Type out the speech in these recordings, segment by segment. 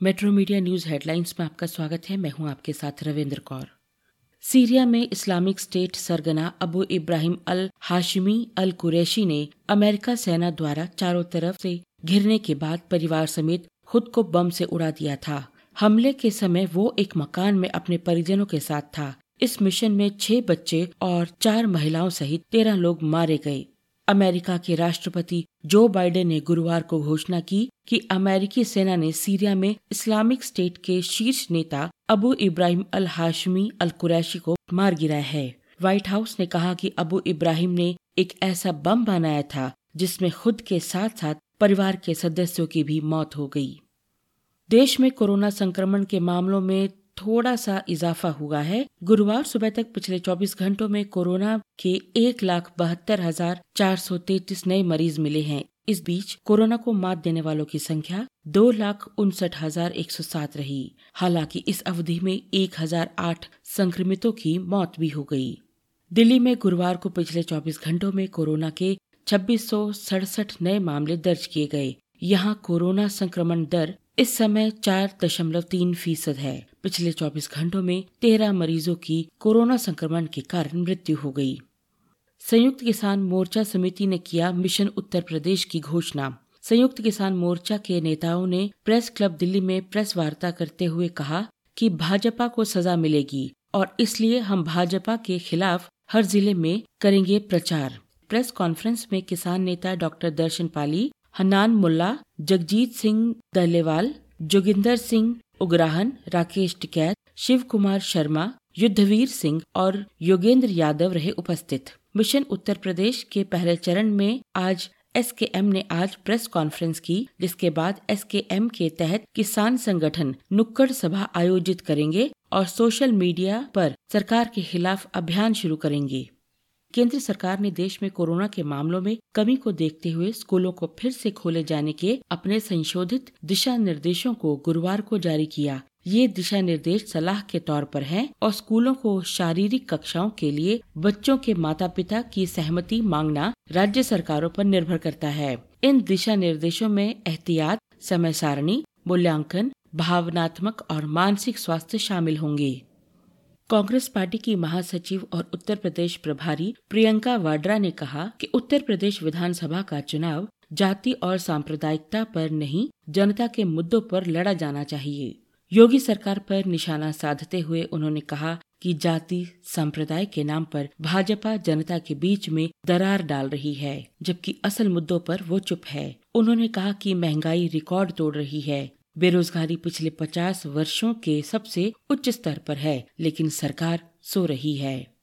Metro media news headlines में आपका स्वागत है। मैं हूँ आपके साथ रविंद्र कौर। सीरिया में इस्लामिक स्टेट सरगना अबू इब्राहिम अल हाशिमी अल कुरैशी ने अमेरिका सेना द्वारा चारों तरफ़ से घिरने के बाद परिवार समेत खुद को बम से उड़ा दिया था। हमले के समय वो एक मकान में अपने परिजनों के साथ था। इस मिशन में छह बच्चे और चार महिलाओं सहित तेरह लोग मारे गए। अमेरिका के राष्ट्रपति जो बाइडेन ने गुरुवार को घोषणा की कि अमेरिकी सेना ने सीरिया में इस्लामिक स्टेट के शीर्ष नेता अबू इब्राहिम अल हाशमी अल कुरैशी को मार गिराया है। व्हाइट हाउस ने कहा कि अबू इब्राहिम ने एक ऐसा बम बनाया था जिसमें खुद के साथ साथ परिवार के सदस्यों की भी मौत हो गई। देश में कोरोना संक्रमण के मामलों में थोड़ा सा इजाफा हुआ है। गुरुवार सुबह तक पिछले 24 घंटों में कोरोना के एक लाख बहत्तर हज़ार चार सौ तैतीस नए मरीज़ मिले हैं। इस बीच कोरोना को मात देने वालों की संख्या दो लाख उनसठ हज़ार एक सौ सात रही। हालाँकि इस अवधि में एक हज़ार आठ संक्रमितों की मौत भी हो गई। दिल्ली में गुरुवार को पिछले 24 घंटों में कोरोना के छब्बीस नए मामले दर्ज किए गए। यहाँ कोरोना संक्रमण दर इस समय चार दशमलव तीन फ़ीसद है। पिछले 24 घंटों में तेरह मरीजों की कोरोना संक्रमण के कारण मृत्यु हो गई। संयुक्त किसान मोर्चा समिति ने किया मिशन उत्तर प्रदेश की घोषणा। संयुक्त किसान मोर्चा के नेताओं ने प्रेस क्लब दिल्ली में प्रेस वार्ता करते हुए कहा कि भाजपा को सजा मिलेगी और इसलिए हम भाजपा के खिलाफ हर ज़िले में करेंगे प्रचार। प्रेस कॉन्फ्रेंस में किसान नेता डॉक्टर दर्शन पाली हनान मुल्ला, जगजीत सिंह दलेवाल, जोगिंदर सिंह उग्राहन, राकेश टिकैत शिव कुमार शर्मा, युद्धवीर सिंह और योगेंद्र यादव रहे उपस्थित। मिशन उत्तर प्रदेश के पहले चरण में आज एस के एम ने आज प्रेस कॉन्फ्रेंस की, जिसके बाद एस के एम के तहत किसान संगठन नुक्कड़ सभा आयोजित करेंगे और सोशल मीडिया पर सरकार के खिलाफ अभियान शुरू करेंगे। केंद्र सरकार ने देश में कोरोना के मामलों में कमी को देखते हुए स्कूलों को फिर से खोले जाने के अपने संशोधित दिशा निर्देशों को गुरुवार को जारी किया। ये दिशा निर्देश सलाह के तौर पर हैं और स्कूलों को शारीरिक कक्षाओं के लिए बच्चों के माता पिता की सहमति मांगना राज्य सरकारों पर निर्भर करता है। इन दिशा निर्देशों में एहतियात, समय सारणी, मूल्यांकन, भावनात्मक और मानसिक स्वास्थ्य शामिल होंगे। कांग्रेस पार्टी की महासचिव और उत्तर प्रदेश प्रभारी प्रियंका वाड्रा ने कहा कि उत्तर प्रदेश विधानसभा का चुनाव जाति और सांप्रदायिकता पर नहीं, जनता के मुद्दों पर लड़ा जाना चाहिए। योगी सरकार पर निशाना साधते हुए उन्होंने कहा कि जाति, संप्रदाय के नाम पर भाजपा जनता के बीच में दरार डाल रही है, जबकि असल मुद्दों पर वो चुप है। उन्होंने कहा कि महँगाई रिकॉर्ड तोड़ रही है। बेरोजगारी पिछले पचास वर्षों के सबसे उच्च स्तर पर है, लेकिन सरकार सो रही है।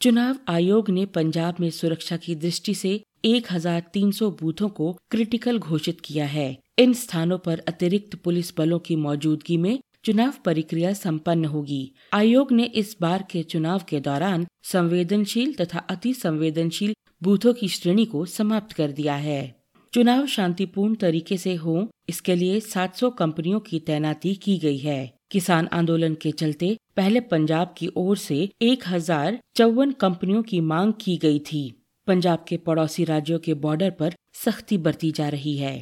चुनाव आयोग ने पंजाब में सुरक्षा की दृष्टि से 1300 बूथों को क्रिटिकल घोषित किया है। इन स्थानों पर अतिरिक्त पुलिस बलों की मौजूदगी में चुनाव प्रक्रिया संपन्न होगी। आयोग ने इस बार के चुनाव के दौरान संवेदनशील तथा अति संवेदनशील बूथों की श्रेणी को समाप्त कर दिया है। चुनाव शांतिपूर्ण तरीके से हो, इसके लिए 700 कंपनियों की तैनाती की गई है। किसान आंदोलन के चलते पहले पंजाब की ओर से एक हज़ार चौवन कंपनियों की मांग की गई थी। पंजाब के पड़ोसी राज्यों के बॉर्डर पर सख्ती बरती जा रही है।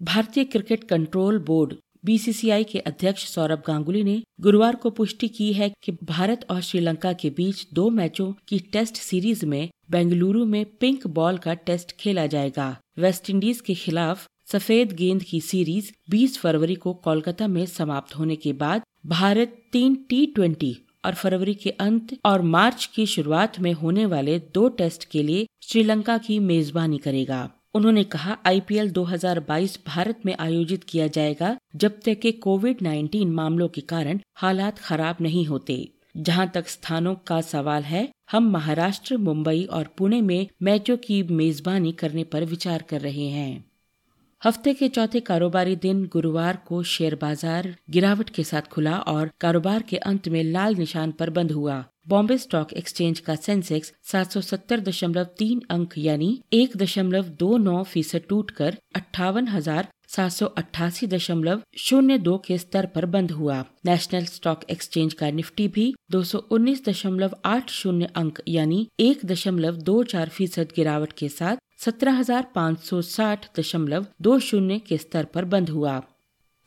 भारतीय क्रिकेट कंट्रोल बोर्ड बीसीसीआई के अध्यक्ष सौरभ गांगुली ने गुरुवार को पुष्टि की है कि भारत और श्रीलंका के बीच दो मैचों की टेस्ट सीरीज़ में बेंगलुरु में पिंक बॉल का टेस्ट खेला जाएगा। वेस्टइंडीज के खिलाफ सफ़ेद गेंद की सीरीज़ 20 फरवरी को कोलकाता में समाप्त होने के बाद भारत तीन टी ट्वेंटी और फरवरी के अंत और मार्च की शुरुआत में होने वाले दो टेस्ट के लिए श्रीलंका की मेजबानी करेगा। उन्होंने कहा, आईपीएल 2022 भारत में आयोजित किया जाएगा, जब तक के कोविड 19 मामलों के कारण हालात खराब नहीं होते। जहाँ तक स्थानों का सवाल है, हम महाराष्ट्र, मुंबई और पुणे में मैचों की मेजबानी करने पर विचार कर रहे हैं। हफ़्ते के चौथे कारोबारी दिन गुरुवार को शेयर बाज़ार गिरावट के साथ खुला और कारोबार के अंत में लाल निशान पर बंद हुआ। बॉम्बे स्टॉक एक्सचेंज का सेंसेक्स 770.3 अंक यानी एक दशमलव दो नौ फ़ीसद टूट कर अट्ठावन हज़ार सात सौ अट्ठासी दशमलव शून्य दो के स्तर पर बंद हुआ। नेशनल स्टॉक एक्सचेंज का निफ्टी भी दो सौ उन्नीस दशमलव आठ शून्य अंक यानी एक दशमलव दो चार फ़ीसद गिरावट के साथ सत्रह हज़ार पाँच सौ साठ दशमलव दो शून्य के स्तर पर बंद हुआ।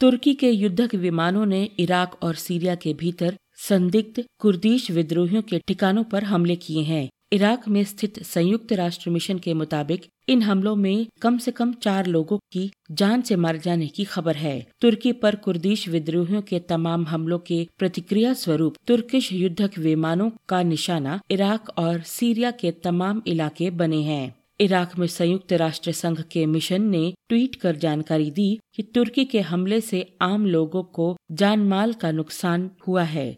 तुर्की के युद्धक विमानों ने इराक और सीरिया के भीतर संदिग्ध कुर्दिश विद्रोहियों के ठिकानों पर हमले किए हैं। इराक में स्थित संयुक्त राष्ट्र मिशन के मुताबिक इन हमलों में कम से कम चार लोगों की जान से मारे जाने की खबर है। तुर्की पर कुर्दिश विद्रोहियों के तमाम हमलों के प्रतिक्रिया स्वरूप तुर्किश युद्धक विमानों का निशाना इराक और सीरिया के तमाम इलाके बने हैं। इराक में संयुक्त राष्ट्र संघ के मिशन ने ट्वीट कर जानकारी दी कि तुर्की के हमले से आम लोगों को जान माल का नुकसान हुआ है।